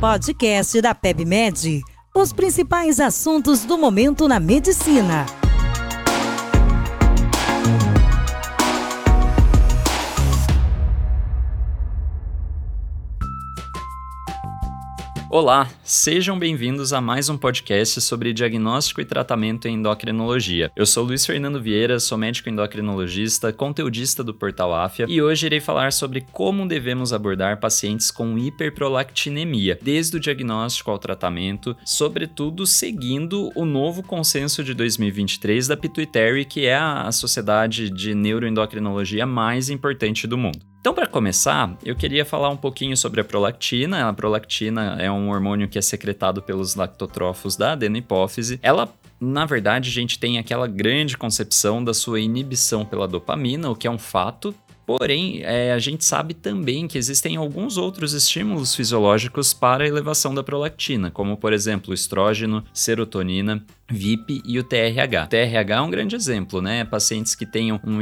Podcast da PebMed. Os principais assuntos do momento na medicina. Olá, sejam bem-vindos a mais um podcast sobre diagnóstico e tratamento em endocrinologia. Eu sou Luiz Fernando Vieira, sou médico endocrinologista, conteudista do Portal Afia e hoje irei falar sobre como devemos abordar pacientes com hiperprolactinemia, desde o diagnóstico ao tratamento, sobretudo seguindo o novo consenso de 2023 da Pituitary, que é a sociedade de neuroendocrinologia mais importante do mundo. Então, para começar, eu queria falar um pouquinho sobre a prolactina. A prolactina é um hormônio que é secretado pelos lactotrófos da adenopófise. Ela na verdade, a gente tem aquela grande concepção da sua inibição pela dopamina, o que é um fato, Porém, é, a gente sabe também que existem alguns outros estímulos fisiológicos para a elevação da prolactina, como por exemplo o estrógeno, serotonina, VIP e o TRH. O TRH é um grande exemplo, né? Pacientes que tenham um,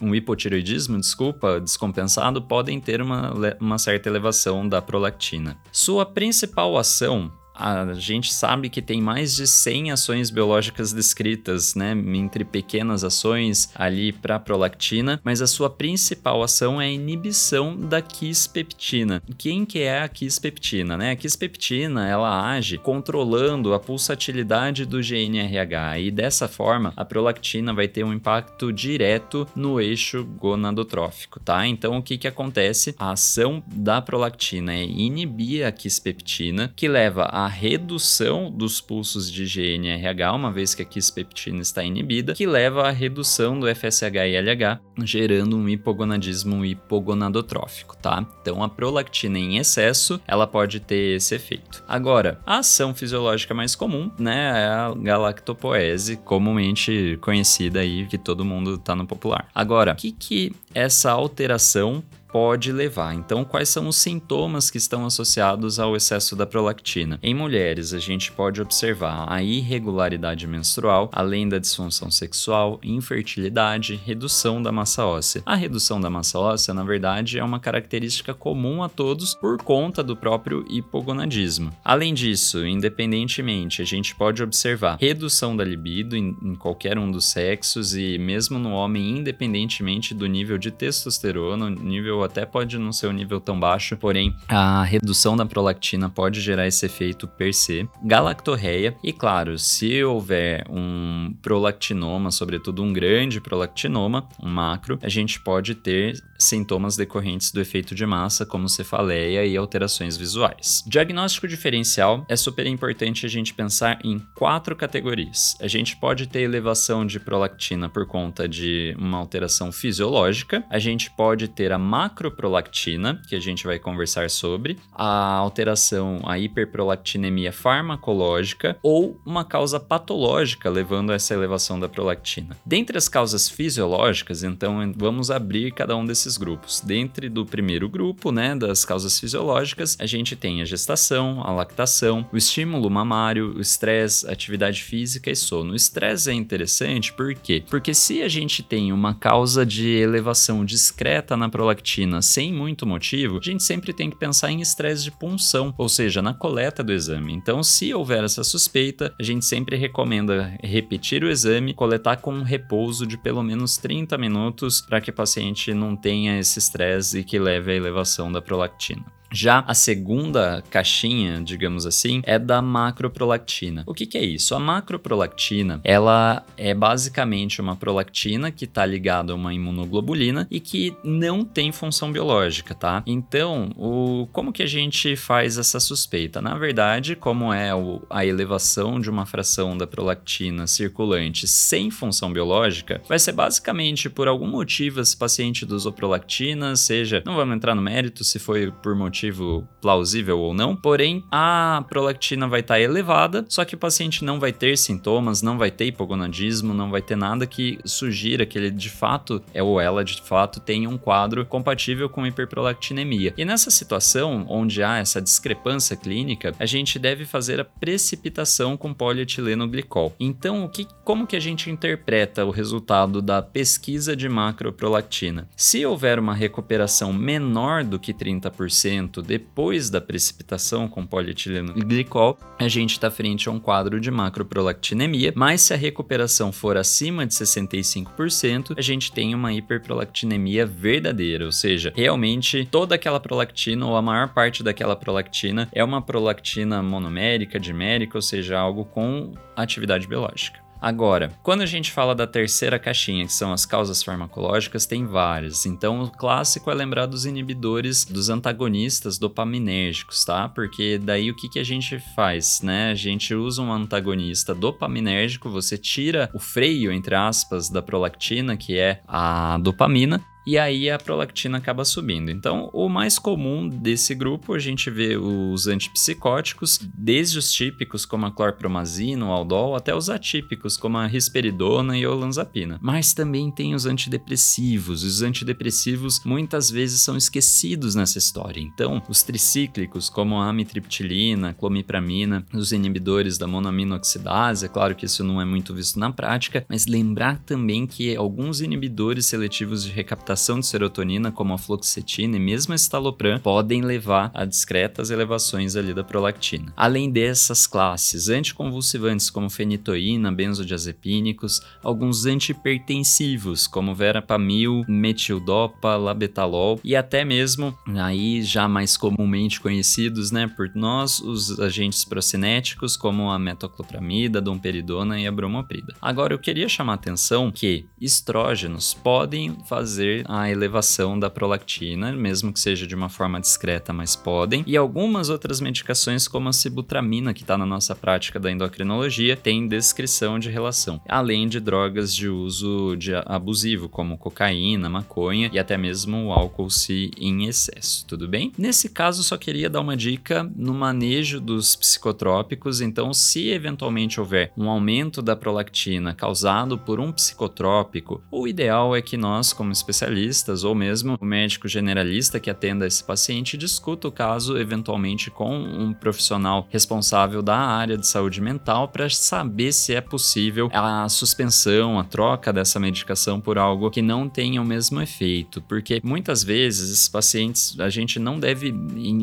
um hipotiroidismo, desculpa, descompensado, podem ter uma, uma certa elevação da prolactina. Sua principal ação a gente sabe que tem mais de 100 ações biológicas descritas, né, entre pequenas ações ali para prolactina, mas a sua principal ação é a inibição da quispeptina. Quem que é a quispeptina, né? A quispeptina, ela age controlando a pulsatilidade do GNRH e dessa forma a prolactina vai ter um impacto direto no eixo gonadotrófico, tá? Então o que que acontece? A ação da prolactina é inibir a quispeptina, que leva a redução dos pulsos de GNRH, uma vez que a quispeptina está inibida, que leva à redução do FSH e LH, gerando um hipogonadismo hipogonadotrófico, tá? Então a prolactina em excesso, ela pode ter esse efeito. Agora, a ação fisiológica mais comum, né, é a galactopoese, comumente conhecida aí, que todo mundo tá no popular. Agora, o que que essa alteração pode levar. Então, quais são os sintomas que estão associados ao excesso da prolactina? Em mulheres, a gente pode observar a irregularidade menstrual, além da disfunção sexual, infertilidade, redução da massa óssea. A redução da massa óssea, na verdade, é uma característica comum a todos por conta do próprio hipogonadismo. Além disso, independentemente, a gente pode observar redução da libido em, em qualquer um dos sexos e mesmo no homem, independentemente do nível de testosterona, nível até pode não ser um nível tão baixo, porém a redução da prolactina pode gerar esse efeito per se. Galactorreia, e claro, se houver um prolactinoma, sobretudo um grande prolactinoma, um macro, a gente pode ter sintomas decorrentes do efeito de massa, como cefaleia e alterações visuais. Diagnóstico diferencial é super importante a gente pensar em quatro categorias. A gente pode ter elevação de prolactina por conta de uma alteração fisiológica, a gente pode ter a macroprolactina, que a gente vai conversar sobre, a alteração, a hiperprolactinemia farmacológica ou uma causa patológica levando a essa elevação da prolactina. Dentre as causas fisiológicas, então vamos abrir cada um desses grupos. Dentro do primeiro grupo, né, das causas fisiológicas, a gente tem a gestação, a lactação, o estímulo mamário, o estresse, atividade física e sono. O estresse é interessante por quê? Porque se a gente tem uma causa de elevação discreta na prolactina rotina sem muito motivo, a gente sempre tem que pensar em estresse de punção, ou seja, na coleta do exame. Então, se houver essa suspeita, a gente sempre recomenda repetir o exame, coletar com um repouso de pelo menos 30 minutos para que o paciente não tenha esse estresse e que leve à elevação da prolactina. Já a segunda caixinha, digamos assim, é da macroprolactina. O que, que, é isso? A macroprolactina, ela é basicamente uma prolactina que está ligada a uma imunoglobulina e que não tem função biológica, tá? Então, o, como que a gente faz essa suspeita? Na verdade, como é o, a elevação de uma fração da prolactina circulante sem função biológica, vai ser basicamente por algum motivo esse paciente usou prolactina, seja, não vamos entrar no mérito se foi por motivo motivo plausível ou não, porém a prolactina vai estar tá elevada, só que o paciente não vai ter sintomas, não vai ter hipogonadismo, não vai ter nada que sugira que ele de fato é ou ela de fato tem um quadro compatível com hiperprolactinemia. E nessa situação, onde há essa discrepância clínica, a gente deve fazer a precipitação com polietileno glicol. Então, o que, como que a gente interpreta o resultado da pesquisa de macroprolactina? Se houver uma recuperação menor do que 30% depois da precipitação com polietileno glicol, a gente está frente a um quadro de macroprolactinemia, mas se a recuperação for acima de 65%, a gente tem uma hiperprolactinemia verdadeira, ou seja, realmente toda aquela prolactina ou a maior parte daquela prolactina é uma prolactina monomérica, dimérica, ou seja, algo com atividade biológica. Agora, quando a gente fala da terceira caixinha, que são as causas farmacológicas, tem várias. Então, o clássico é lembrar dos inibidores, dos antagonistas dopaminérgicos, tá? Porque daí o que, que a gente faz, né? A gente usa um antagonista dopaminérgico, você tira o freio, entre aspas, da prolactina, que é a dopamina, e aí a prolactina acaba subindo. Então, o mais comum desse grupo, a gente vê os antipsicóticos, desde os típicos como a clorpromazina, o aldol, até os atípicos como a risperidona e a olanzapina. Mas também tem os antidepressivos. Os antidepressivos muitas vezes são esquecidos nessa história. Então, os tricíclicos como a amitriptilina, clomipramina, os inibidores da monaminoxidase, é claro que isso não é muito visto na prática, mas lembrar também que alguns inibidores seletivos de recaptação captação de serotonina, como a fluoxetina e mesmo a estalopram, podem levar a discretas elevações ali da prolactina. Além dessas classes, anticonvulsivantes como fenitoína, benzodiazepínicos, alguns antihipertensivos como verapamil, metildopa, labetalol e até mesmo aí já mais comumente conhecidos, né, por nós, os agentes procinéticos como a metoclopramida, domperidona e a bromoprida. Agora eu queria chamar a atenção que estrógenos podem fazer a elevação da prolactina, mesmo que seja de uma forma discreta, mas podem. E algumas outras medicações, como a sibutramina, que está na nossa prática da endocrinologia, tem descrição de relação, além de drogas de uso de abusivo, como cocaína, maconha e até mesmo o álcool se em excesso, tudo bem? Nesse caso, só queria dar uma dica no manejo dos psicotrópicos, então se eventualmente houver um aumento da prolactina causado por um psicotrópico, o ideal é que nós, como especialistas, especialistas ou mesmo o médico generalista que atenda esse paciente discuta o caso eventualmente com um profissional responsável da área de saúde mental para saber se é possível a suspensão, a troca dessa medicação por algo que não tenha o mesmo efeito, porque muitas vezes esses pacientes a gente não deve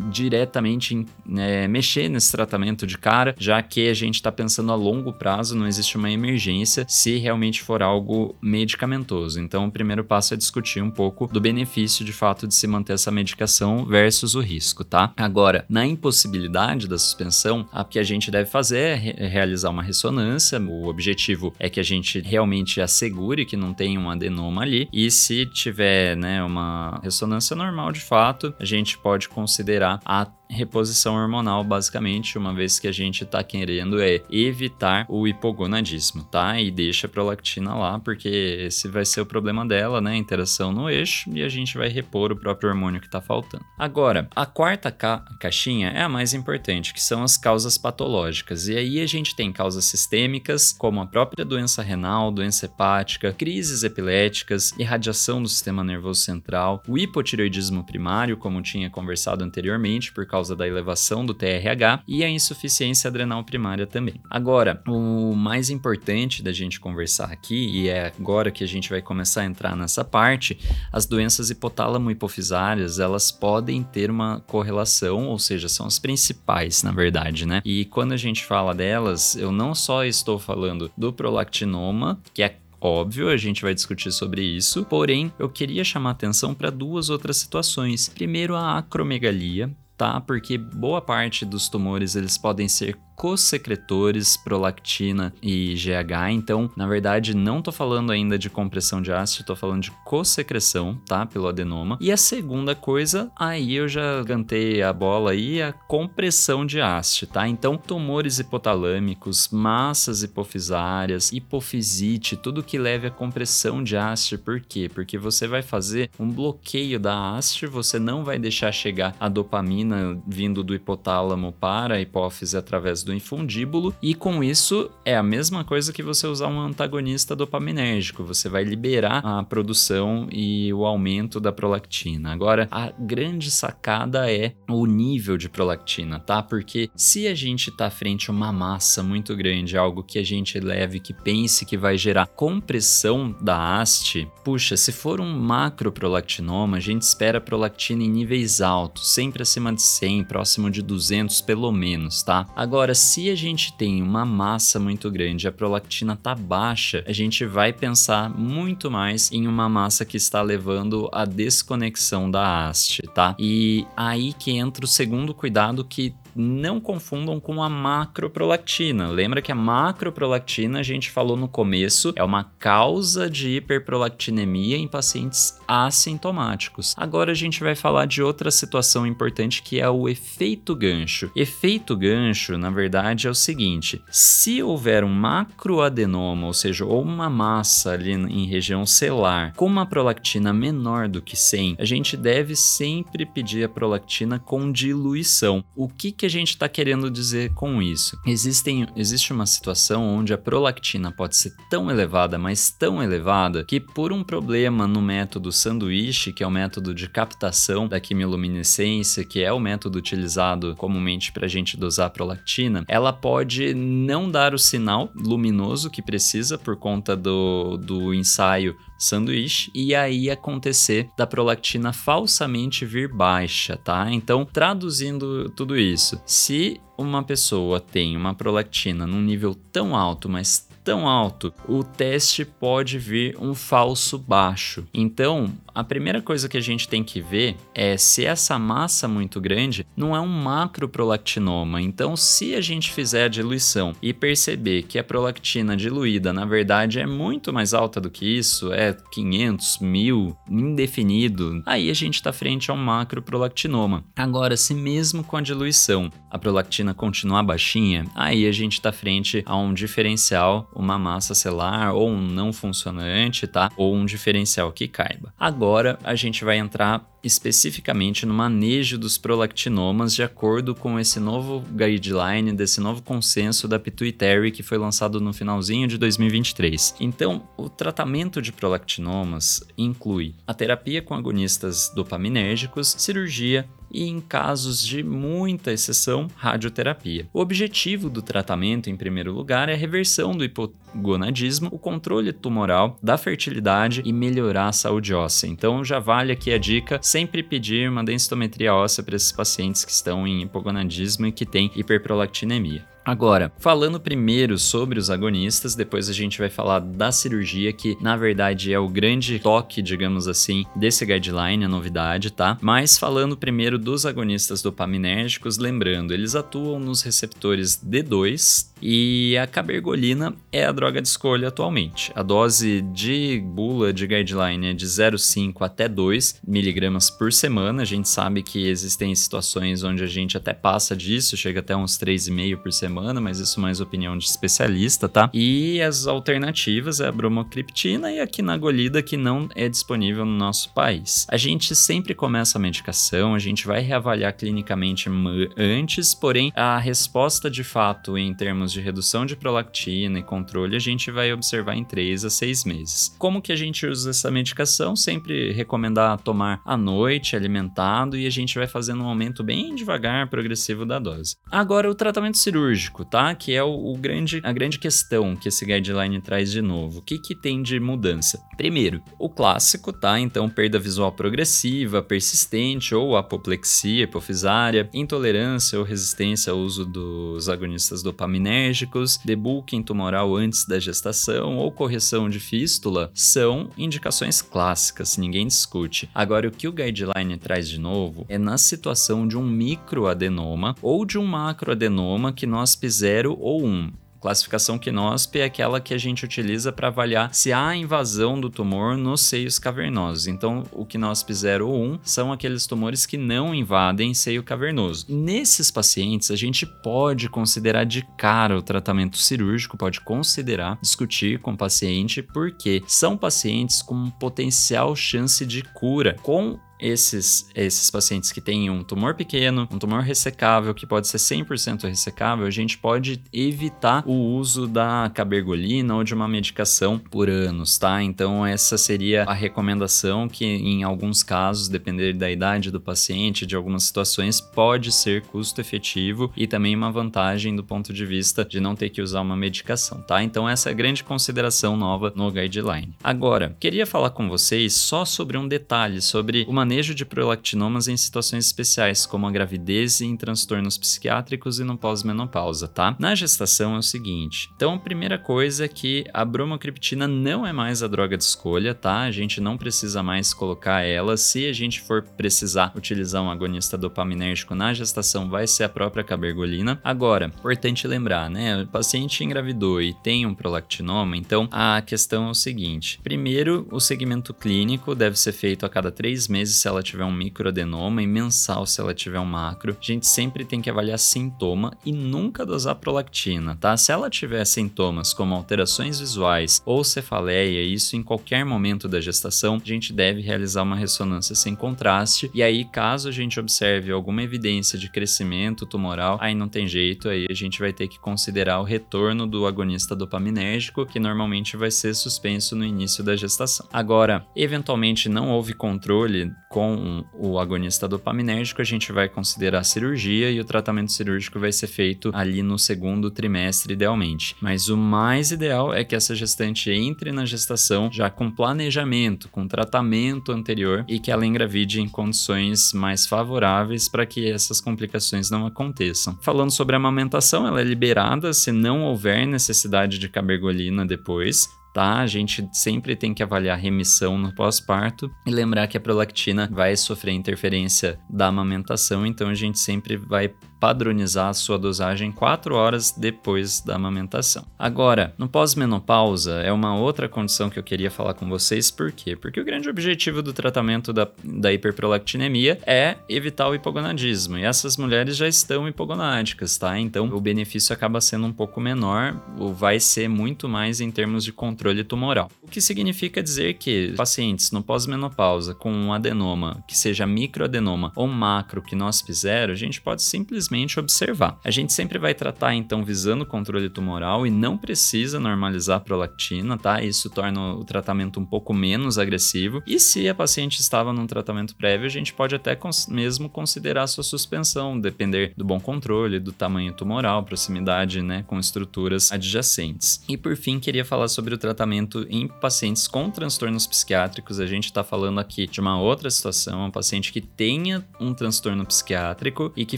diretamente é, mexer nesse tratamento de cara, já que a gente está pensando a longo prazo, não existe uma emergência se realmente for algo medicamentoso. Então, o primeiro passo é discutir discutir um pouco do benefício de fato de se manter essa medicação versus o risco, tá? Agora, na impossibilidade da suspensão, o que a gente deve fazer é re realizar uma ressonância. O objetivo é que a gente realmente assegure que não tem um adenoma ali. E se tiver, né, uma ressonância normal de fato, a gente pode considerar a reposição hormonal, basicamente, uma vez que a gente está querendo é evitar o hipogonadismo, tá? E deixa a prolactina lá, porque esse vai ser o problema dela, né? Interação no eixo, e a gente vai repor o próprio hormônio que está faltando. Agora, a quarta ca caixinha é a mais importante, que são as causas patológicas. E aí a gente tem causas sistêmicas, como a própria doença renal, doença hepática, crises epiléticas, irradiação do sistema nervoso central, o hipotireoidismo primário, como tinha conversado anteriormente, por causa causa da elevação do TRH e a insuficiência adrenal primária também. Agora, o mais importante da gente conversar aqui, e é agora que a gente vai começar a entrar nessa parte, as doenças hipotálamo hipofisárias, elas podem ter uma correlação, ou seja, são as principais, na verdade, né? E quando a gente fala delas, eu não só estou falando do prolactinoma, que é Óbvio, a gente vai discutir sobre isso, porém eu queria chamar atenção para duas outras situações. Primeiro, a acromegalia, tá? Porque boa parte dos tumores eles podem ser cosecretores, prolactina e GH. Então, na verdade, não tô falando ainda de compressão de ácido, tô falando de cosecreção, tá? Pelo adenoma. E a segunda coisa, aí eu já cantei a bola aí, a compressão de haste, tá? Então, tumores hipotalâmicos, massas hipofisárias, hipofisite, tudo que leve a compressão de haste. Por quê? Porque você vai fazer um bloqueio da haste, você não vai deixar chegar a dopamina vindo do hipotálamo para a hipófise através do infundíbulo, e com isso é a mesma coisa que você usar um antagonista dopaminérgico, você vai liberar a produção e o aumento da prolactina. Agora, a grande sacada é o nível de prolactina, tá? Porque se a gente tá frente a uma massa muito grande, algo que a gente leve, que pense que vai gerar compressão da haste, puxa, se for um macroprolactinoma, a gente espera prolactina em níveis altos, sempre acima de 100, próximo de 200 pelo menos, tá? Agora, se a gente tem uma massa muito grande, a prolactina tá baixa, a gente vai pensar muito mais em uma massa que está levando à desconexão da haste, tá? E aí que entra o segundo cuidado que não confundam com a macroprolactina. Lembra que a macroprolactina, a gente falou no começo, é uma causa de hiperprolactinemia em pacientes assintomáticos. Agora a gente vai falar de outra situação importante que é o efeito gancho. Efeito gancho, na verdade, é o seguinte: se houver um macroadenoma, ou seja, ou uma massa ali em região celular com uma prolactina menor do que 100, a gente deve sempre pedir a prolactina com diluição. O que, que a gente está querendo dizer com isso? Existem, existe uma situação onde a prolactina pode ser tão elevada, mas tão elevada, que por um problema no método sanduíche, que é o método de captação da quimioluminescência, que é o método utilizado comumente para a gente dosar a prolactina, ela pode não dar o sinal luminoso que precisa por conta do, do ensaio sanduíche e aí acontecer da prolactina falsamente vir baixa, tá? Então, traduzindo tudo isso, se uma pessoa tem uma prolactina num nível tão alto, mas tão alto, o teste pode vir um falso baixo. Então, a primeira coisa que a gente tem que ver é se essa massa muito grande não é um macroprolactinoma. Então, se a gente fizer a diluição e perceber que a prolactina diluída, na verdade, é muito mais alta do que isso, é 500, 1000, indefinido, aí a gente está frente a um macroprolactinoma. Agora, se mesmo com a diluição a prolactina continuar baixinha, aí a gente está frente a um diferencial uma massa celular ou um não funcionante, tá? Ou um diferencial que caiba. Agora a gente vai entrar especificamente no manejo dos prolactinomas de acordo com esse novo guideline, desse novo consenso da Pituitary que foi lançado no finalzinho de 2023. Então, o tratamento de prolactinomas inclui a terapia com agonistas dopaminérgicos, cirurgia, e, em casos de muita exceção, radioterapia. O objetivo do tratamento, em primeiro lugar, é a reversão do hipogonadismo, o controle tumoral da fertilidade e melhorar a saúde óssea. Então, já vale aqui a dica sempre pedir uma densitometria óssea para esses pacientes que estão em hipogonadismo e que têm hiperprolactinemia. Agora, falando primeiro sobre os agonistas, depois a gente vai falar da cirurgia, que na verdade é o grande toque, digamos assim, desse guideline, a novidade, tá? Mas falando primeiro dos agonistas dopaminérgicos, lembrando, eles atuam nos receptores D2 e a cabergolina é a droga de escolha atualmente. A dose de bula de guideline é de 0,5 até 2 miligramas por semana. A gente sabe que existem situações onde a gente até passa disso, chega até uns 3,5 por semana semana, mas isso mais opinião de especialista, tá? E as alternativas é a bromocriptina e a quinagolida que não é disponível no nosso país. A gente sempre começa a medicação, a gente vai reavaliar clinicamente antes, porém a resposta de fato em termos de redução de prolactina e controle a gente vai observar em 3 a 6 meses. Como que a gente usa essa medicação? Sempre recomendar tomar à noite, alimentado, e a gente vai fazendo um aumento bem devagar, progressivo da dose. Agora o tratamento cirúrgico tá? Que é o, o, grande, a grande questão que esse guideline traz de novo. O que, que tem de mudança? Primeiro, o clássico, tá? Então, perda visual progressiva, persistente ou apoplexia hipofisária, intolerância ou resistência ao uso dos agonistas dopaminérgicos, debulking tumoral antes da gestação ou correção de fístula são indicações clássicas, ninguém discute. Agora, o que o guideline traz de novo é na situação de um microadenoma ou de um macroadenoma que nós 0 ou 1. Classificação QNOSP é aquela que a gente utiliza para avaliar se há invasão do tumor nos seios cavernosos. Então, o QNOSP 0 ou 1 são aqueles tumores que não invadem seio cavernoso. Nesses pacientes, a gente pode considerar de cara o tratamento cirúrgico, pode considerar discutir com o paciente, porque são pacientes com potencial chance de cura com esses, esses pacientes que têm um tumor pequeno, um tumor ressecável, que pode ser 100% ressecável, a gente pode evitar o uso da cabergolina ou de uma medicação por anos, tá? Então, essa seria a recomendação que, em alguns casos, depender da idade do paciente, de algumas situações, pode ser custo efetivo e também uma vantagem do ponto de vista de não ter que usar uma medicação, tá? Então, essa é a grande consideração nova no guideline. Agora, queria falar com vocês só sobre um detalhe, sobre uma manejo de prolactinomas em situações especiais, como a gravidez e em transtornos psiquiátricos e no pós-menopausa, tá? Na gestação é o seguinte: então, a primeira coisa é que a bromocriptina não é mais a droga de escolha, tá? A gente não precisa mais colocar ela. Se a gente for precisar utilizar um agonista dopaminérgico na gestação, vai ser a própria cabergolina. Agora, importante lembrar, né? O paciente engravidou e tem um prolactinoma, então a questão é o seguinte: primeiro, o segmento clínico deve ser feito a cada três meses se ela tiver um microadenoma e mensal se ela tiver um macro. A gente sempre tem que avaliar sintoma e nunca dosar prolactina, tá? Se ela tiver sintomas como alterações visuais ou cefaleia, isso em qualquer momento da gestação, a gente deve realizar uma ressonância sem contraste. E aí, caso a gente observe alguma evidência de crescimento tumoral, aí não tem jeito, aí a gente vai ter que considerar o retorno do agonista dopaminérgico, que normalmente vai ser suspenso no início da gestação. Agora, eventualmente não houve controle com o agonista dopaminérgico, a gente vai considerar a cirurgia e o tratamento cirúrgico vai ser feito ali no segundo trimestre, idealmente. Mas o mais ideal é que essa gestante entre na gestação já com planejamento, com tratamento anterior e que ela engravide em condições mais favoráveis para que essas complicações não aconteçam. Falando sobre a amamentação, ela é liberada se não houver necessidade de cabergolina depois, tá? A gente sempre tem que avaliar remissão no pós-parto e lembrar que a prolactina vai sofrer interferência da amamentação, então a gente sempre vai padronizar a sua dosagem 4 horas depois da amamentação. Agora, no pós-menopausa é uma outra condição que eu queria falar com vocês, por quê? Porque o grande objetivo do tratamento da, da hiperprolactinemia é evitar o hipogonadismo, e essas mulheres já estão hipogonádicas, tá? Então o benefício acaba sendo um pouco menor, ou vai ser muito mais em termos de controle tumoral. O que significa dizer que pacientes no pós-menopausa com um adenoma, que seja microadenoma ou macro que nós fizeram, a gente pode simplesmente simplesmente observar. A gente sempre vai tratar então visando o controle tumoral e não precisa normalizar a prolactina, tá? Isso torna o tratamento um pouco menos agressivo. E se a paciente estava num tratamento prévio, a gente pode até cons mesmo considerar sua suspensão, depender do bom controle, do tamanho tumoral, proximidade, né, com estruturas adjacentes. E por fim, queria falar sobre o tratamento em pacientes com transtornos psiquiátricos. A gente está falando aqui de uma outra situação, um paciente que tenha um transtorno psiquiátrico e que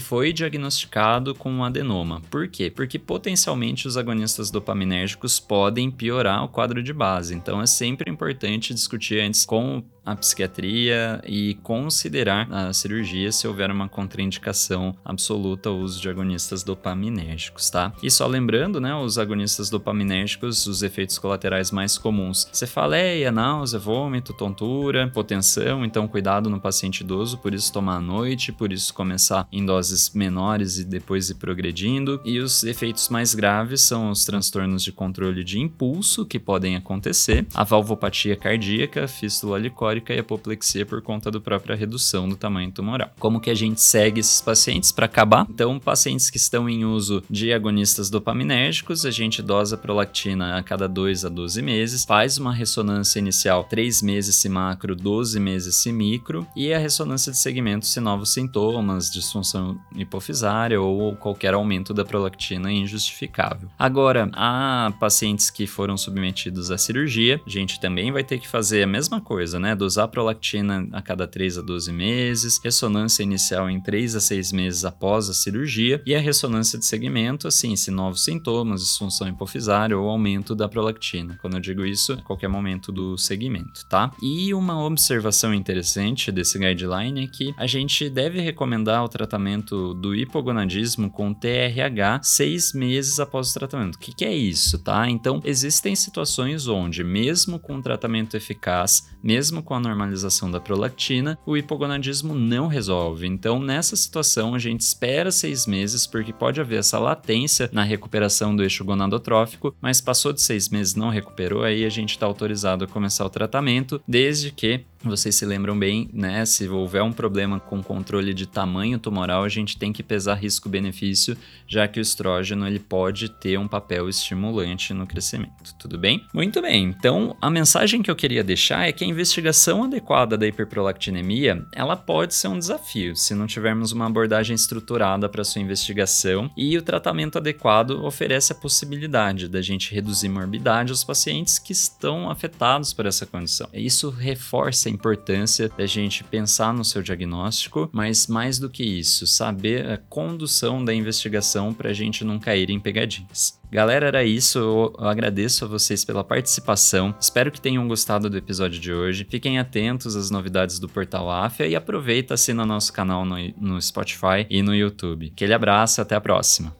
foi diagnosticado diagnosticado com um adenoma. Por quê? Porque potencialmente os agonistas dopaminérgicos podem piorar o quadro de base. Então é sempre importante discutir antes com a psiquiatria e considerar a cirurgia se houver uma contraindicação absoluta ao uso de agonistas dopaminérgicos, tá? E só lembrando, né, os agonistas dopaminérgicos, os efeitos colaterais mais comuns: cefaleia, náusea, vômito, tontura, hipotensão, então cuidado no paciente idoso, por isso tomar à noite, por isso começar em doses menores e depois ir progredindo. E os efeitos mais graves são os transtornos de controle de impulso que podem acontecer, a valvopatia cardíaca, fístula licórica e apoplexia por conta da própria redução do tamanho tumoral. Como que a gente segue esses pacientes para acabar? Então, pacientes que estão em uso de agonistas dopaminérgicos, a gente dosa prolactina a cada 2 a 12 meses, faz uma ressonância inicial 3 meses se macro, 12 meses se micro, e a ressonância de segmento se novos sintomas, disfunção hipofisária ou qualquer aumento da prolactina injustificável. Agora, há pacientes que foram submetidos à cirurgia, a gente também vai ter que fazer a mesma coisa, né? Dosar prolactina a cada 3 a 12 meses, ressonância inicial em 3 a 6 meses após a cirurgia e a ressonância de segmento, assim, se novos sintomas, disfunção hipofisária ou aumento da prolactina. Quando eu digo isso, a qualquer momento do segmento, tá? E uma observação interessante desse guideline é que a gente deve recomendar o tratamento do hipogonadismo com TRH seis meses após o tratamento. O que, que é isso, tá? Então, existem situações onde, mesmo com tratamento eficaz, mesmo com a normalização da prolactina, o hipogonadismo não resolve. Então, nessa situação, a gente espera seis meses, porque pode haver essa latência na recuperação do eixo gonadotrófico, mas passou de seis meses não recuperou, aí a gente está autorizado a começar o tratamento, desde que vocês se lembram bem, né? Se houver um problema com controle de tamanho tumoral, a gente tem que pesar risco-benefício, já que o estrógeno ele pode ter um papel estimulante no crescimento, tudo bem? Muito bem, então a mensagem que eu queria deixar é que a investigação adequada da hiperprolactinemia, ela pode ser um desafio se não tivermos uma abordagem estruturada para sua investigação e o tratamento adequado oferece a possibilidade da gente reduzir morbidade aos pacientes que estão afetados por essa condição. Isso reforça importância da gente pensar no seu diagnóstico, mas mais do que isso, saber a condução da investigação para a gente não cair em pegadinhas. Galera, era isso. Eu agradeço a vocês pela participação. Espero que tenham gostado do episódio de hoje. Fiquem atentos às novidades do Portal Afia e aproveita, assina nosso canal no, no Spotify e no YouTube. Aquele abraço, até a próxima.